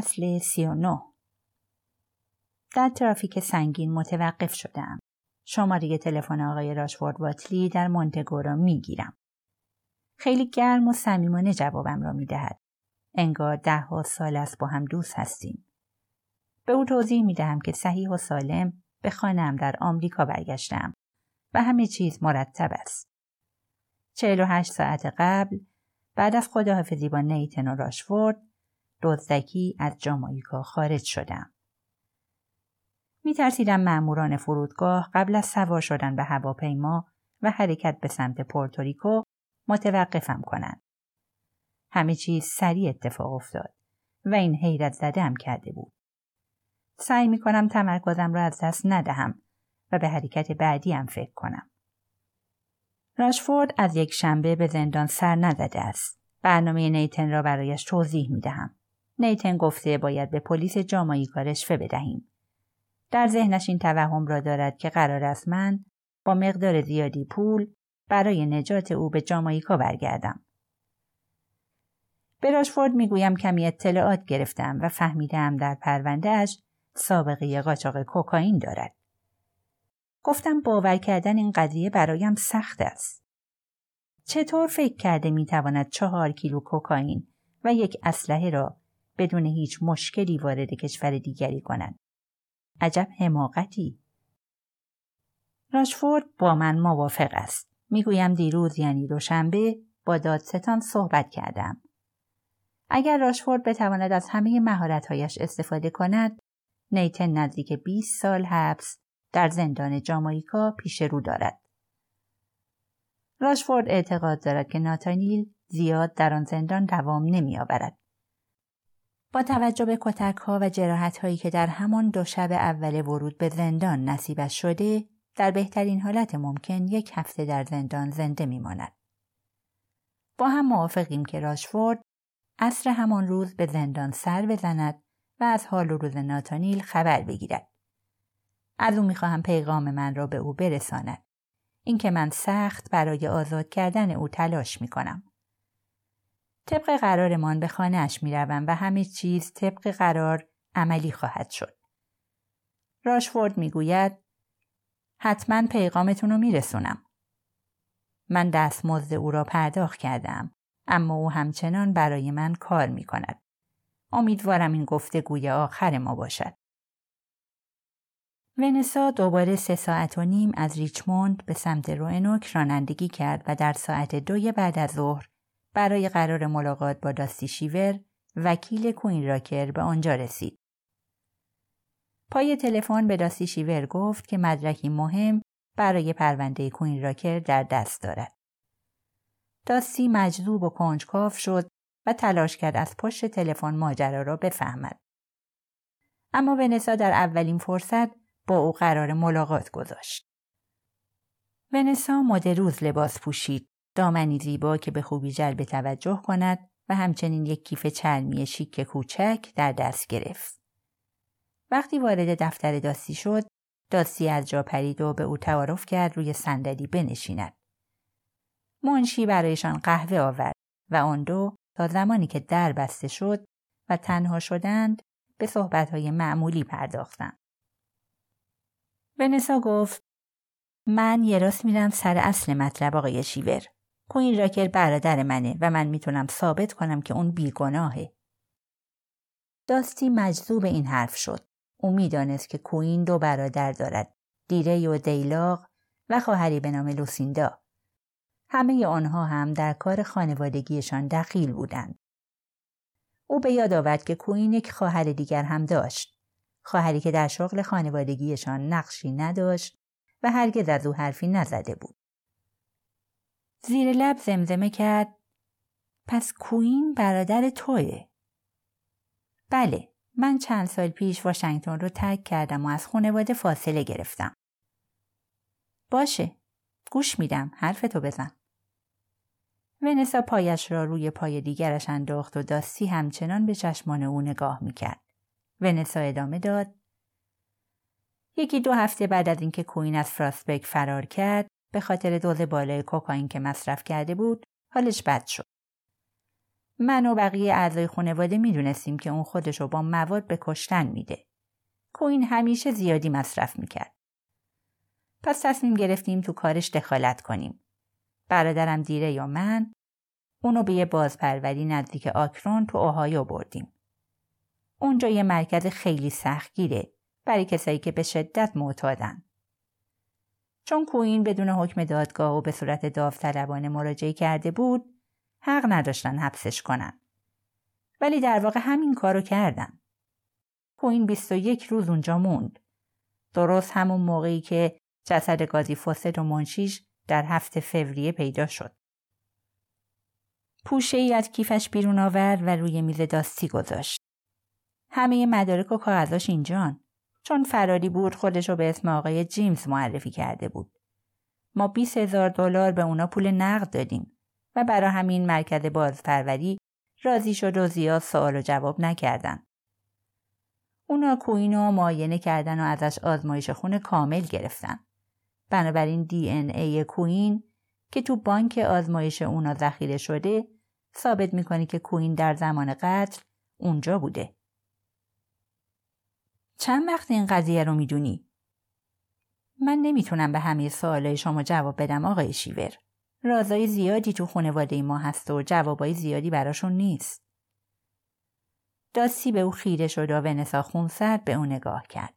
فصل 39 در ترافیک سنگین متوقف شدم. شماره تلفن آقای راشفورد واتلی در مونتگو را می‌گیرم. خیلی گرم و صمیمانه جوابم را می‌دهد. انگار ده ها سال است با هم دوست هستیم. به او توضیح می دهم که صحیح و سالم به خانم در آمریکا برگشتم و همه چیز مرتب است. چهل و هشت ساعت قبل بعد از خداحافظی با نیتن و راشفورد دزدکی از جامایکا خارج شدم. می ترسیدم مأموران فرودگاه قبل از سوار شدن به هواپیما و حرکت به سمت پورتوریکو متوقفم کنند. همه چیز سریع اتفاق افتاد و این حیرت زدم کرده بود. سعی می کنم تمرکزم را از دست ندهم و به حرکت بعدی هم فکر کنم. راشفورد از یک شنبه به زندان سر نزده است. برنامه نیتن را برایش توضیح می دهم. نیتن گفته باید به پلیس جاماییکا رشوه بدهیم. در ذهنش این توهم را دارد که قرار است من با مقدار زیادی پول برای نجات او به جاماییکا برگردم. به راشفورد می‌گویم کمی اطلاعات گرفتم و فهمیدم در پروندهش سابقه قاچاق کوکائین دارد. گفتم باور کردن این قضیه برایم سخت است. چطور فکر کرده می‌تواند چهار کیلو کوکائین و یک اسلحه را بدون هیچ مشکلی وارد کشور دیگری کند؟ عجب حماقتی. راشفورد با من موافق است. می‌گویم دیروز یعنی دوشنبه با دادستان صحبت کردم. اگر راشفورد بتواند از همه مهارتهایش استفاده کند، نیتن نزدیک 20 سال حبس در زندان جامایکا پیش رو دارد. راشفورد اعتقاد دارد که ناتانیل زیاد در آن زندان دوام نمیآورد. با توجه به کتک ها و جراحت هایی که در همان دو شب اول ورود به زندان نصیبش شده در بهترین حالت ممکن یک هفته در زندان زنده میماند. با هم موافقیم که راشفورد عصر همان روز به زندان سر بزند و از حال و روز ناتانیل خبر بگیرد. از او می‌خواهم پیغام من را به او برساند. اینکه من سخت برای آزاد کردن او تلاش می‌کنم. طبق قرارمان به خانهاش می‌روم و همه چیز طبق قرار عملی خواهد شد. راشفورد می‌گوید حتما پیغامتون رو میرسونم. من دستمزد او را پرداخت کردم اما او همچنان برای من کار می کند. امیدوارم این گفتگوی آخر ما باشد. ونسا دوباره سه ساعت و نیم از ریچموند به سمت روئنوک رانندگی کرد و در ساعت دوی بعد از ظهر برای قرار ملاقات با داستی شیور وکیل کوین راکر به آنجا رسید. پای تلفن به داستی شیور گفت که مدرکی مهم برای پرونده کوین راکر در دست دارد. داستی مجذوب و کنجکاو شد و تلاش کرد از پشت تلفن ماجرا را بفهمد. اما ونسا در اولین فرصت با او قرار ملاقات گذاشت. ونسا مد روز لباس پوشید، دامنی زیبا که به خوبی جلب توجه کند و همچنین یک کیف چرمی شیک کوچک در دست گرفت. وقتی وارد دفتر داستی شد، داستی از جا پرید و به او تعارف کرد روی صندلی بنشیند. منشی برایشان قهوه آورد و آن دو تا زمانی که در بسته شد و تنها شدند به صحبتهای معمولی پرداختند. ونسا گفت من یه راست میرم سر اصل مطلب آقای شیور. کوین راکر برادر منه و من می‌تونم ثابت کنم که اون بیگناهه. داستی مجذوب این حرف شد. او می‌دانست که کوین دو برادر دارد. دیره و دیلاغ و خواهری به نام لوسیندا. همه آنها هم در کار خانوادگیشان دخیل بودند. او به یاد آورد که کوین یک خواهر دیگر هم داشت. خواهری که در شغل خانوادگیشان نقشی نداشت و هرگز از او حرفی نزده بود. زیر لب زمزمه کرد پس کوین برادر توه؟ بله من چند سال پیش واشنگتن رو ترک کردم و از خانواده فاصله گرفتم. باشه گوش میدم حرفتو بزن. ونسا پایش را روی پای دیگرش انداخت و داستی همچنان به چشمان او نگاه می‌کرد. ونسا ادامه داد. یکی دو هفته بعد از اینکه کوین از فراسبک فرار کرد به خاطر دوز بالای کوکائین که مصرف کرده بود حالش بد شد. من و بقیه اعضای خانواده می‌دونستیم که اون خودشو با مواد به کشتن میده. کوین همیشه زیادی مصرف می‌کرد. پس تصمیم گرفتیم تو کارش دخالت کنیم. برادرم دیره یا من اونو به یه بازپروری نزدیک آکرون تو اوهایو بردیم. اونجا یه مرکز خیلی سختگیره برای کسایی که به شدت معتادن. چون کوین بدون حکم دادگاه و به صورت داوطلبانه مراجعه کرده بود، حق نداشتن حبسش کنن. ولی در واقع همین کارو کردن. کوین 21 روز اونجا موند. درست همون موقعی که جسد گازی فاسد و منشیش در هفته فوریه پیدا شد. پوشه ای از کیفش بیرون آورد و روی میز داستی گذاشت. همه مدارک و کاغذاش اینجان. چون فراری بود خودش رو به اسم آقای جیمز معرفی کرده بود. ما 20 هزار دلار به اونا پول نقد دادیم و برای همین مرکز بازپروری راضی شد و زیاد سوال و جواب نکردن. اونا کوین رو معاینه کردن و ازش آزمایش خون کامل گرفتن. بنابراین دی این ای کوین که تو بانک آزمایش اونا ذخیره شده ثابت می‌کنه که کوین در زمان قتل اونجا بوده. چند وقت این قضیه رو می‌دونی؟ من نمی‌تونم به همه سوالای شما جواب بدم آقای شیور. رازای زیادی تو خانواده ما هست و جوابای زیادی براشون نیست. داستی به او خیره شد و ونسا خونسرد به او نگاه کرد.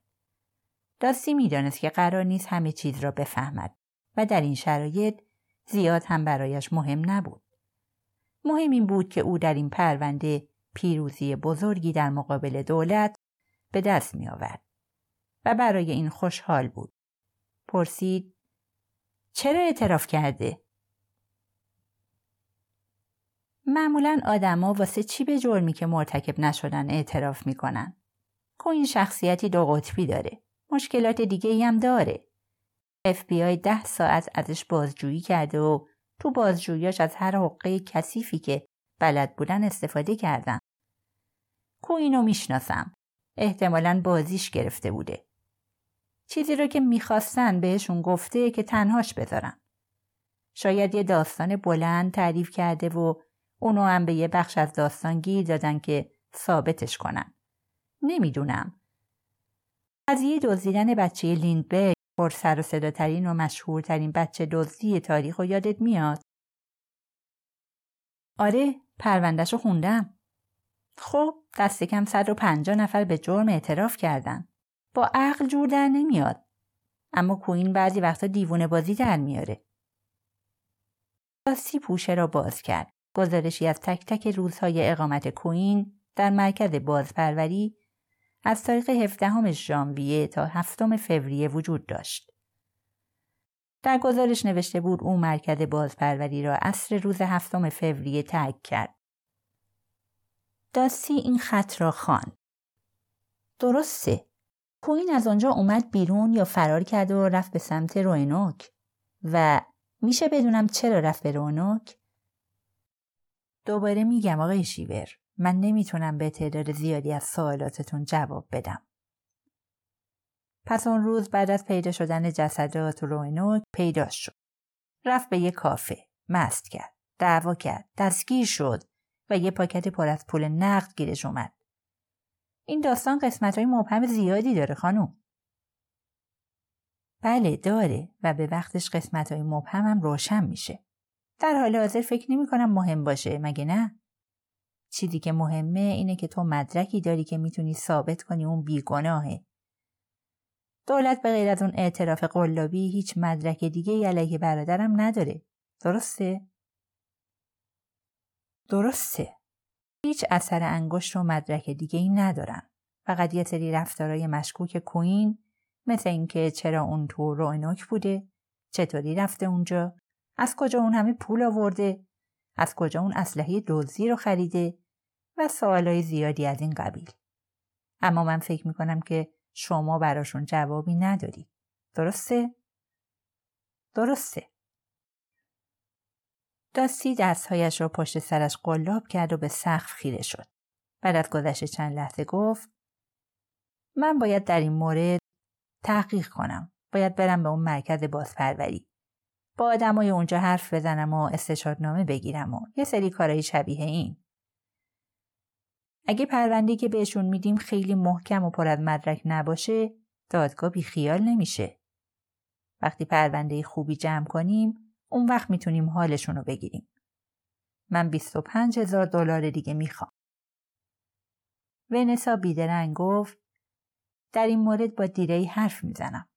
داستی می‌دانست که قرار نیست همه چیز را بفهمد و در این شرایط زیاد هم برایش مهم نبود. مهم این بود که او در این پرونده پیروزی بزرگی در مقابل دولت به دست می آورد و برای این خوشحال بود. پرسید چرا اعتراف کرده؟ معمولا آدما واسه چی به جرمی که مرتکب نشدن اعتراف می‌کنن. این شخصیتی دو قطبی داره. مشکلات دیگه ای هم داره. FBI ده ساعت ازش بازجویی کرده و تو بازجوییاش از هر حقه کثیفی که بلد بودن استفاده کردن. کوینو می‌شناسم. احتمالا بازیش گرفته بوده. چیزی رو که می‌خواستن بهشون گفته که تنهاش بذارن. شاید یه داستان بلند تعریف کرده و اونو هم به یه بخش از داستان گیر دادن که ثابتش کنن. نمی‌دونم. قضیه دزدیدن بچه لیندبرگ پر سر و صداترین و مشهورترین بچه دزدی تاریخ و یادت میاد؟ آره پروندهشو خوندم. خب دست کم 150 نفر به جرم اعتراف کردن. با عقل جور در نمیاد. اما کوین بعضی وقتا دیوونه بازی در میاره. راستی پوشه را باز کرد. گزارشی از تک تک روزهای اقامت کوین در مرکز بازپروری از تاریخ 17 ژانویه تا هفتم فوریه وجود داشت. در گزارش نوشته بود او مرکز بازپروری را عصر روز هفتم فوریه ترک کرد. داسی این خط را خواند. درسته. کوین از آنجا اومد بیرون یا فرار کرد و رفت به سمت روینوک و میشه بدونم چرا رفت به روینوک؟ دوباره میگم آقای شیور من نمی‌تونم به تعداد زیادی از سوالاتتون جواب بدم. پس اون روز بعد از پیدا شدن جسدات روینوک پیدا شد. رفت به یه کافه. مست کرد. دعوا کرد. دستگیر شد. یه پاکت پر از پول نقد گیرش اومد. این داستان قسمت های مبهم زیادی داره خانم. بله داره و به وقتش قسمت های مبهم هم روشن میشه. در حال حاضر فکر نمی کنم مهم باشه مگه نه؟ چیزی که مهمه اینه که تو مدرکی داری که می‌تونی ثابت کنی اون بیگناهه. دولت به غیر از اون اعتراف قلابی هیچ مدرک دیگه علیه برادرم نداره. درسته؟ درسته. هیچ اثر انگشت و مدرک دیگه ای ندارن. فقط یه سری رفتارای مشکوک کوین مثل اینکه چرا اون تو روینوک بوده چطوری رفته اونجا از کجا اون همه پول آورده از کجا اون اسلحه دزدی رو خریده و سوالای زیادی از این قبیل اما من فکر می‌کنم که شما براشون جوابی نداری درسته؟ درسته داستی دستهایش را پشت سرش قلاب کرد و به سقف خیره شد. بعد از گذشت چند لحظه گفت من باید در این مورد تحقیق کنم. باید برم به اون مرکز بازپروری. با آدمای اونجا حرف بزنم و استشادنامه بگیرم و یه سری کارهای شبیه این. اگه پرونده که بهشون میدیم خیلی محکم و پر از مدرک نباشه دادگاه بیخیال نمیشه. وقتی پرونده خوبی جمع کنیم اون وقت می‌تونیم حالشون رو بگیریم. من 25 هزار دلار دیگه می‌خوام. ونسا بیدرنگ گفت در این مورد با دیری حرف می‌زنم.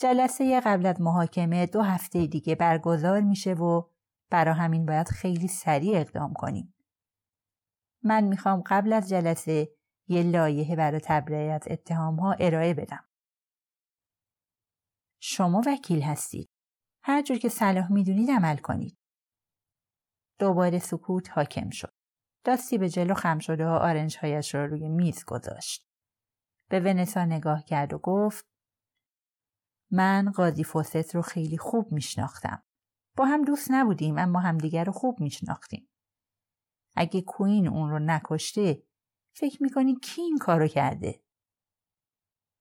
جلسه قبل از محاکمه دو هفته دیگه برگزار میشه و برا همین باید خیلی سریع اقدام کنیم. من می‌خوام قبل از جلسه یه لایحه برای تبرئه از اتهام ها ارائه بدم. شما وکیل هستید. هر جور که صلاح می‌دونید عمل کنید. دوباره سکوت حاکم شد. دستی به جلو خم شده و آرنج هایش را روی میز گذاشت. به ونسا نگاه کرد و گفت من قاضی فوست رو خیلی خوب میشناختم. با هم دوست نبودیم اما همدیگر رو خوب میشناختیم. اگه کوین اون رو نکشته فکر می‌کنی کی این کارو کرده؟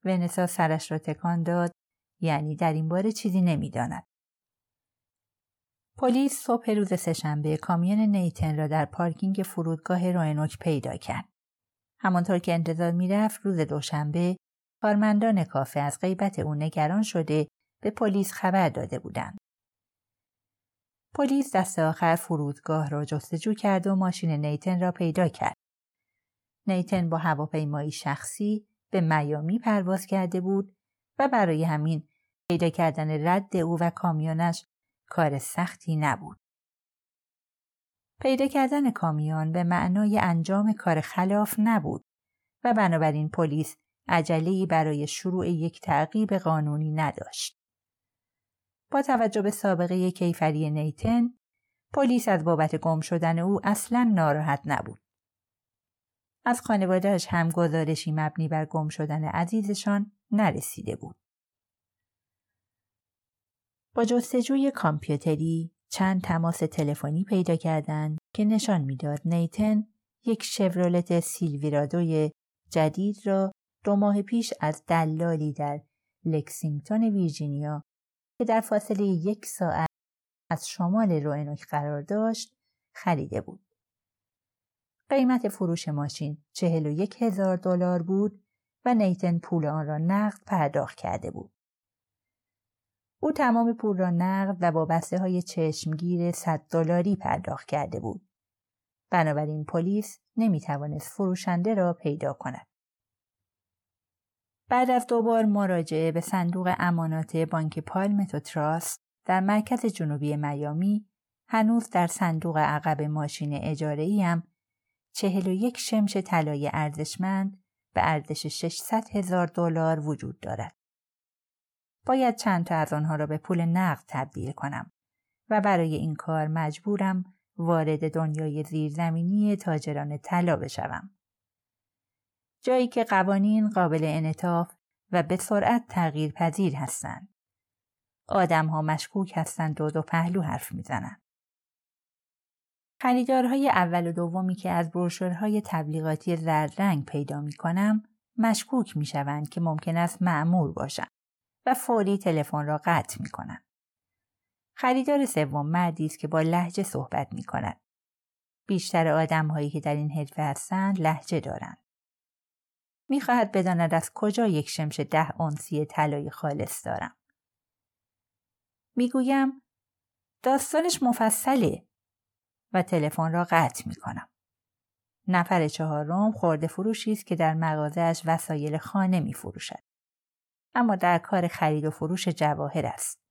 ونسا سرش را تکان داد یعنی در این باره چیزی نمی‌داند. پلیس صبح روز سهشنبه کامیون نیتن را در پارکینگ فرودگاه روینوک پیدا کرد. همانطور که انتظار می‌رفت روز دوشنبه کارمندان کافه از غیبت او نگران شده به پلیس خبر داده بودند. پلیس دست آخر فرودگاه را جستجو کرد و ماشین نیتن را پیدا کرد. نیتن با هواپیمایی شخصی به میامی پرواز کرده بود و برای همین پیدا کردن رد او و کامیونش کار سختی نبود. پیدا کردن کامیون به معنای انجام کار خلاف نبود و بنابراین پلیس عجله‌ای برای شروع یک تعقیب قانونی نداشت. با توجه به سابقه کیفری نیتن، پلیس از بابت گم شدن او اصلا ناراحت نبود. از خانوادهش هم گزارشی مبنی بر گم شدن عزیزشان نرسیده بود. با جستجوی کامپیوتری چند تماس تلفنی پیدا کردند که نشان می‌داد نیتن یک شورولت سیلویرادوی جدید را دو ماه پیش از دلالی در لکسینگتون ویرجینیا که در فاصله یک ساعت از شمال روئنوک قرار داشت خریده بود. قیمت فروش ماشین چهل و یک هزار دلار بود و نیتن پول آن را نقد پرداخت کرده بود. او تمام پول را نقد و با بسته های چشمگیر 100 دلاری پرداخت کرده بود. بنابراین پلیس نمی توانست فروشنده را پیدا کند. بعد از دوبار مراجعه به صندوق امانات بانک پالمتو تراست در مرکز جنوبی میامی هنوز در صندوق عقب ماشین اجاره ایم چهل و یک شمش طلای ارزشمند به ارزش 600 هزار دلار وجود دارد. باید چند تا از آنها را به پول نقد تبدیل کنم و برای این کار مجبورم وارد دنیای زیرزمینی تاجران طلا بشوم. جایی که قوانین قابل انعطاف و به سرعت تغییر پذیر هستند. آدم ها مشکوک هستند و دو پهلو حرف می‌زنند. خریدارهای اول و دومی که از بروشورهای تبلیغاتی زرد رنگ پیدا می کنم مشکوک می شوند که ممکن است معمور باشند فوری تلفن را قطع می کنند. خریدار سوم مردی است که با لحجه صحبت می کند. بیشتر آدم هایی که در این حرفه هستند لحجه دارند. می‌خواهد بداند از کجا یک شمش ده اونسی طلای خالص دارم. می‌گویم داستانش مفصله و تلفن را قطع می‌کنم. نفر چهارم خورده فروشی است که در مغازهش وسایل خانه می فروشد. اما در کار خرید و فروش جواهر است.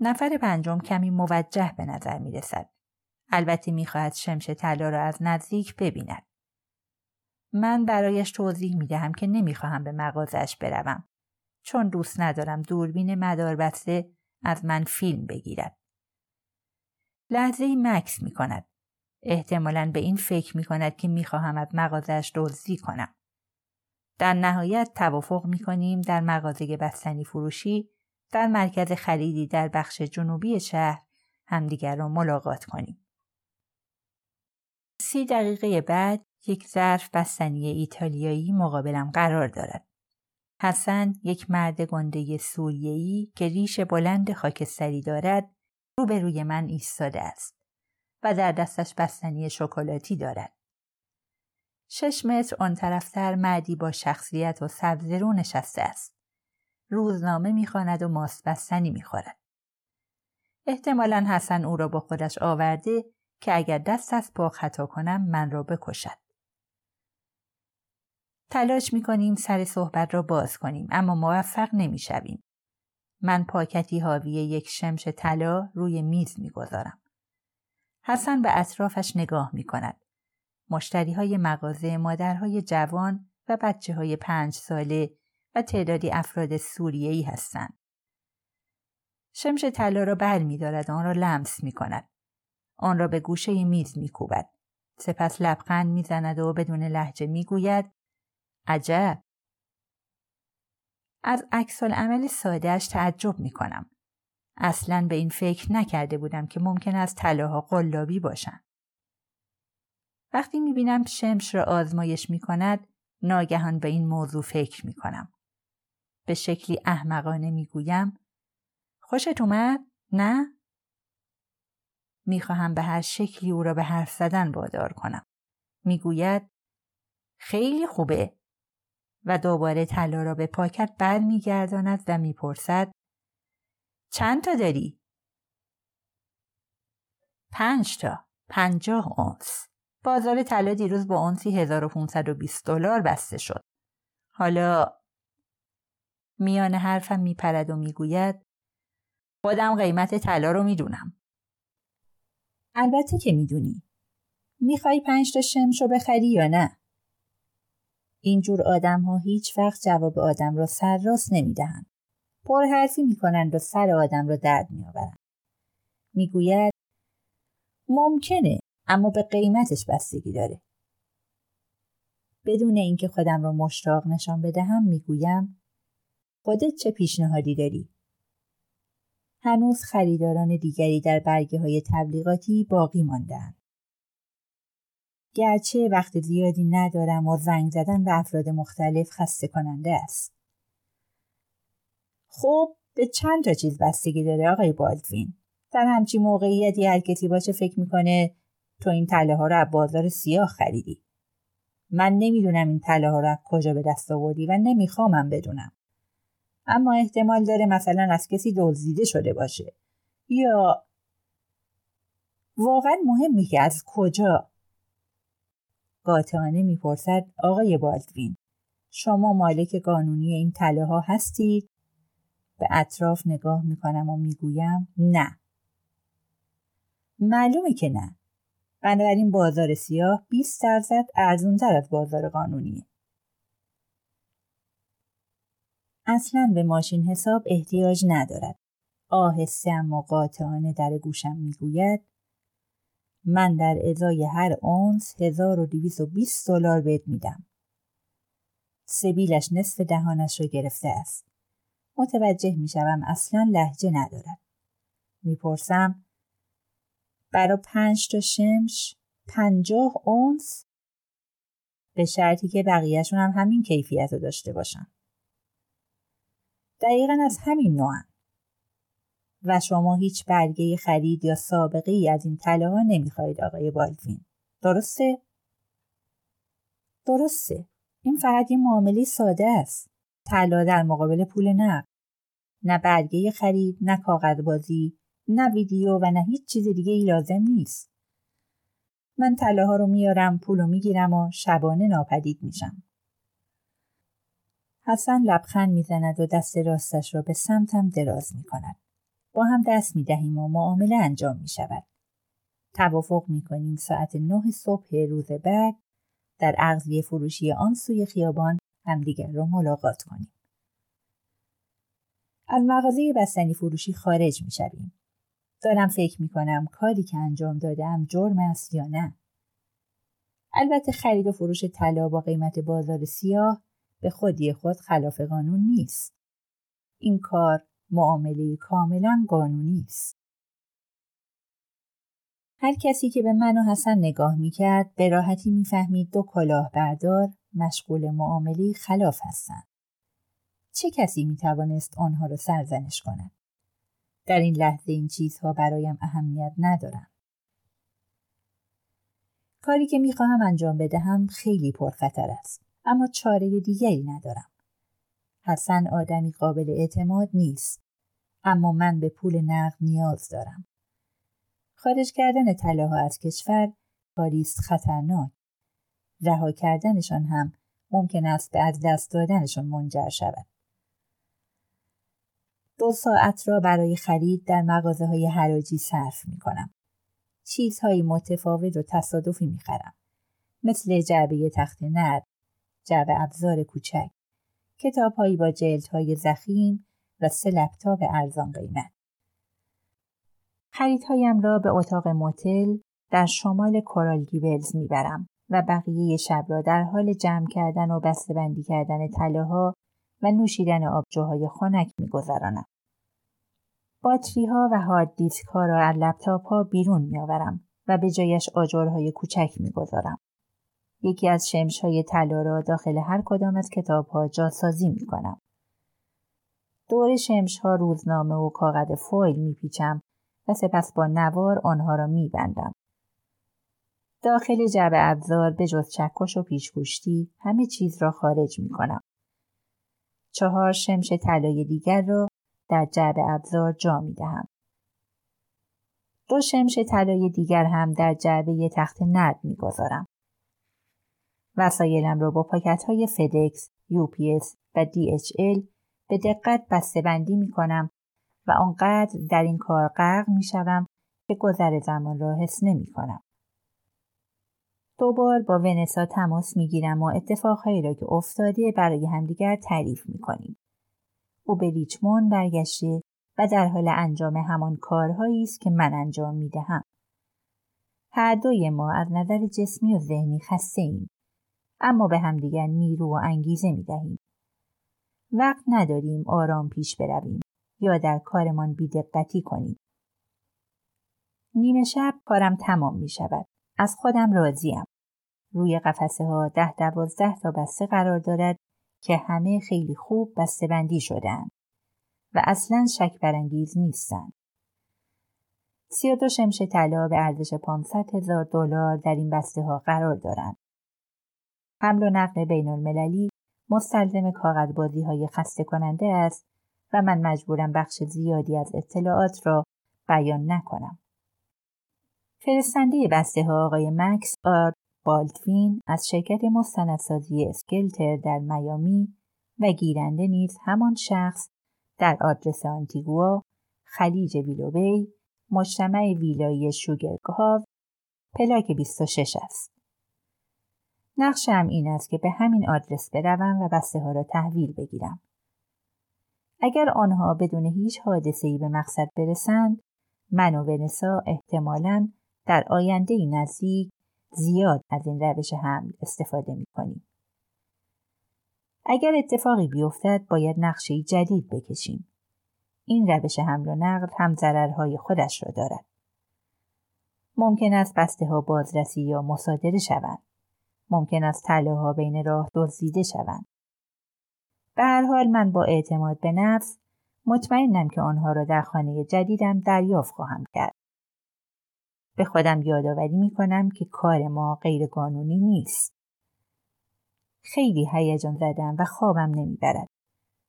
نفر پنجم کمی موجه به نظر می رسد. البته می خواهد شمش طلا را از نزدیک ببیند. من برایش توضیح می دهم که نمی خواهم به مغازش بروم چون دوست ندارم دوربین مدار بسته از من فیلم بگیرد. لحظه ای مکس می کند. احتمالا به این فکر می کند که می خواهم از مغازش دزدی کنم. در نهایت توافق می کنیم در مغازه بستنی فروشی در مرکز خریدی در بخش جنوبی شهر همدیگر را ملاقات کنیم. سی دقیقه بعد یک ظرف بستنی ایتالیایی مقابلم قرار دارد. حسن یک مرد گنده سوریه‌ای که ریش بلند خاکستری دارد روبروی من ایستاده است و در دستش بستنی شکلاتی دارد. شش متر آن طرفتر مردی با شخصیت و سبزرو نشسته است. روزنامه می‌خواند و ماست بستنی می‌خورد. احتمالا حسن او را با خودش آورده که اگر دست از پا خطا کنم من را بکشد. تلاش می کنیم سر صحبت را باز کنیم اما موفق نمی شویم. من پاکتی حاوی یک شمش طلا روی میز می گذارم. حسن به اطرافش نگاه می کند. مشتری های مغازه مادرهای جوان و بچه های پنج ساله و تعدادی افراد سوریهی هستند. شمش طلا را بر می دارد آن را لمس می کند. آن را به گوشه میز می کوبد. سپس لبخند می زند و بدون لحجه می گوید عجب از عکس عمل سادهش تعجب می کنم. اصلا به این فکر نکرده بودم که ممکن است طلاها قلابی باشند. وقتی می بینم شمش را آزمایش می کند ناگهان به این موضوع فکر می کنم. به شکلی احمقانه می گویم خوشت اومد؟ نه؟ می خواهم به هر شکلی او را به حرف زدن وادار کنم. می گوید خیلی خوبه و دوباره طلا را به پاکت بر می گرداند و می پرسد چند تا داری؟ پنج تا. پنجاه اونس. بازار طلا دیروز با اونسی 1520 دلار بسته شد. حالا میان حرفم میپرد و می‌گوید خودم قیمت طلا رو می‌دونم. البته که می‌دونی. می‌خوای پنج تا شمش رو بخری یا نه؟ اینجور آدم ها هیچ وقت جواب آدم را سر راست نمی‌دهند. پرحرفی می‌کنند و سر آدم را درد میآورند. می‌گوید ممکنه اما به قیمتش بستگی داره. بدون اینکه خودم را مشتاق نشان بدهم می‌گویم خودت چه پیشنهادی داری؟ هنوز خریداران دیگری در برگه های تبلیغاتی باقی ماندن. گرچه وقت زیادی ندارم و زنگ زدن به افراد مختلف خسته کننده است. خب به چند تا چیز بستگی داره آقای بالدوین. در همچین موقعیتی هر کسی باشه فکر می‌کنه تو این تله ها رو از بازار سیاه خریدی. من نمی‌دونم این تله ها رو از کجا به دست آوردی و نمیخوامم بدونم. اما احتمال داره مثلا از کسی دزدیده شده باشه. یا واقعا مهمی که از کجا قاطعانه می‌پرسد آقای بالدوین شما مالک قانونی این تله ها هستید؟ به اطراف نگاه می‌کنم و می‌گویم نه. معلومه که نه. بنابراین بازار سیاه 20 درصد ارزونتر از بازار قانونیه. اصلا به ماشین حساب احتیاج ندارد. آهسته اما قاطعانه در گوشم می‌گوید من در ازای هر اونس 1220 دلار بهت میدم. سبیلش نصف دهانش را گرفته است. متوجه می‌شوم اصلا لحجه ندارد. می‌پرسم برا پنج تا شمش پنجاه اونس به شرطی که بقیهشون هم همین کیفیت رو داشته باشن. دقیقا از همین نوعن. و شما هیچ برگه خرید یا سابقه ای از این طلا ها نمی‌خواهید آقای بالدوین. درسته؟ درسته. این فقط یه معامله ساده است. طلا در مقابل پول نقد. نه برگه خرید، نه کاغذ بازی، نه ویدیو و نه هیچ چیز دیگه ای لازم نیست. من طلاها رو میارم، پولو می‌گیرم و شبانه ناپدید میشم. حسن لبخند می‌زند و دست راستش را به سمتم دراز می‌کند. با هم دست می‌دهیم و معامله انجام می شود. توافق می کنیم ساعت نه صبح روز بعد در اغزی فروشی آن سوی خیابان همدیگر را ملاقات کنیم. از مغازه بستنی فروشی خارج می شویم. دارم فکر می کنم کاری که انجام دادم جرم است یا نه. البته خرید و فروش طلا با قیمت بازار سیاه به خودی خود خلاف قانون نیست. این کار معامله کاملا قانونی است. هر کسی که به من و حسن نگاه می‌کرد به راحتی می‌فهمید دو کلاهبردار مشغول معامله خلاف هستند. چه کسی می‌توانست آنها را سرزنش کند؟ در این لحظه این چیزها برایم اهمیت ندارند. کاری که می‌خواهم انجام بدهم خیلی پرخطر است اما چاره دیگری ندارم. حسن آدمی قابل اعتماد نیست اما من به پول نقد نیاز دارم. خارج کردن طلاها از کشور کاری است خطرناک. رها کردنشان هم ممکن است به از دست دادنشان منجر شود. دو ساعت را برای خرید در مغازه های حراجی صرف می کنم. چیزهایی متفاوت و تصادفی می خرم. مثل جعبه تخت نرد، جعبه ابزار کوچک، کتابهایی با جلدهای زخیم و سه لپتاپ ارزان قیمت. خریدهایم را به اتاق موتل در شمال کورال گیبلز می‌برم و بقیه شب را در حال جمع کردن و بندی کردن تله و نوشیدن آبجوهای خنک میگذرانم. باتری ها و هارد دیسک ها را از لپتاپ ها بیرون میآورم و به جایش آجرهای کوچک می‌گذارم. یکی از شمش های طلا را داخل هر کدام از کتاب ها جاسازی می کنم. دور شمش ها روزنامه و کاغذ فویل می پیچم و سپس با نوار آنها را می بندم. داخل جعبه ابزار به جز چکش و پیشگوشتی همه چیز را خارج می کنم. چهار شمش طلای دیگر را در جعبه ابزار جا می دهم. دو شمش طلای دیگر هم در جعبه تخت نرد می گذارم. وسایلم را با پاکت های فدکس، UPS و DHL به دقت بسته بندی می کنم و آنقدر در این کار غرق می شوم که گذر زمان را حس نمی کنم. دوبار با ونسا تماس می گیرم و اتفاقهایی را که افتاده برای همدیگر تعریف می کنیم. او به ریچمون برگشته و در حال انجام همان کارهایی است که من انجام می دهم. هر دوی ما از نظر جسمی و ذهنی خسته ایم. اما به همدیگر نیرو و انگیزه می دهیم. وقت نداریم آرام پیش برویم یا در کارمان بیدقتی کنیم. نیمه شب کارم تمام می شود. از خودم راضیم. روی قفسه ها ده دوازده تا بسته قرار دارد که همه خیلی خوب بسته بندی شدن و اصلا شک برانگیز نیستند. سی دو شمش طلا به ارزش 500 هزار دلار در این بسته ها قرار دارند. حمل و نقل بین المللی مستلزم کاغذبازی های خسته کننده است و من مجبورم بخش زیادی از اطلاعات را بیان نکنم. فرستنده بسته ها آقای مکس آر بالتوین از شرکت مستندسازی اسکلتر در میامی و گیرنده نیز همان شخص در آدرس آنتیگوا، خلیج ویلوبی، مجتمع ویلایی شوگرگاو، پلاک 26 است. نقشم این است که به همین آدرس بروم و بسته ها را تحویل بگیرم. اگر آنها بدون هیچ حادثه‌ای به مقصد برسند، من و ونسا احتمالاً در آینده نزدیک زیاد از این روش حمل استفاده می کنیم. اگر اتفاقی بیفتد باید نقشه جدید بکشیم. این روش حمل و نقل هم ضررهای خودش را دارد. ممکن است بسته ها بازرسی یا مصادره شوند. ممکن است تله ها بین راه دزدیده شوند. به هر حال من با اعتماد به نفس مطمئنم که آنها را در خانه جدیدم دریافت خواهم کرد. به خودم یادآوری می کنم که کار ما غیرقانونی نیست. خیلی هیجان زدم و خوابم نمی‌برد.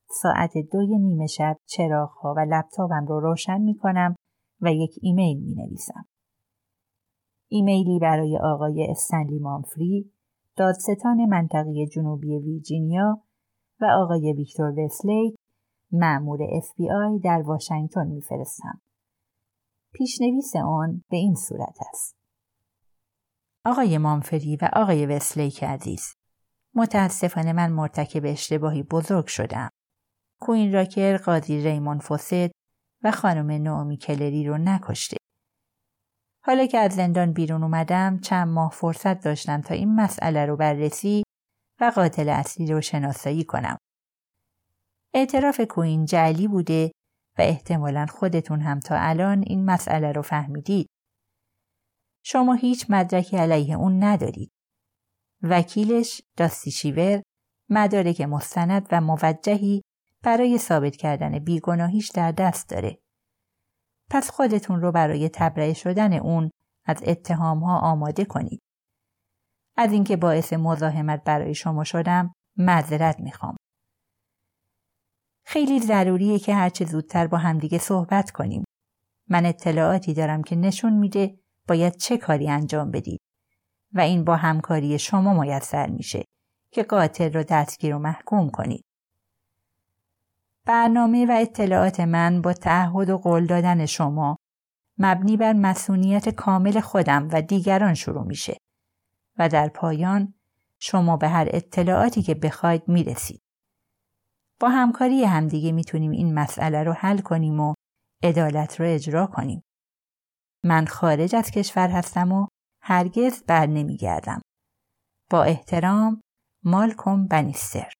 ساعت دوی نیمه شب چراغها و لپتاپم رو روشن می کنم و یک ایمیل می نویسم. ایمیلی برای آقای استنلی مامفری، دادستان منطقه جنوبی ویرجینیا و آقای ویکتور وسلیک، مأمور FBI در واشنگتن میفرستم. پیشنویس آن به این صورت است. آقای مامفری و آقای وسلیک عزیز متاسفانه من مرتکب اشتباهی بزرگ شدم. کوین راکر قاضی ریمون فوسد و خانم نومی کلری رو نکشته. حالا که از زندان بیرون اومدم چند ماه فرصت داشتم تا این مسئله رو بررسی و قاتل اصلی رو شناسایی کنم. اعتراف کوین جعلی بوده و احتمالا خودتون هم تا الان این مسئله رو فهمیدید. شما هیچ مدرکی علیه اون ندارید. وکیلش داستی شیور مدارک مستند و موجهی برای ثابت کردن بیگناهیش در دست داره. پس خودتون رو برای تبرئه شدن اون از اتهام ها آماده کنید. از اینکه باعث مزاحمت برای شما شدم معذرت می‌خوام. خیلی ضروریه که هرچه زودتر با همدیگه صحبت کنیم. من اطلاعاتی دارم که نشون میده باید چه کاری انجام بدید و این با همکاری شما میسر میشه که قاتل رو دستگیر و محکوم کنید. برنامه و اطلاعات من با تعهد و قول دادن شما مبنی بر مسئولیت کامل خودم و دیگران شروع میشه و در پایان شما به هر اطلاعاتی که بخواید می‌رسید. با همکاری همدیگه می‌تونیم این مسئله رو حل کنیم و عدالت رو اجرا کنیم. من خارج از کشور هستم و هرگز بر نمیگردم. با احترام مالکوم بنیستر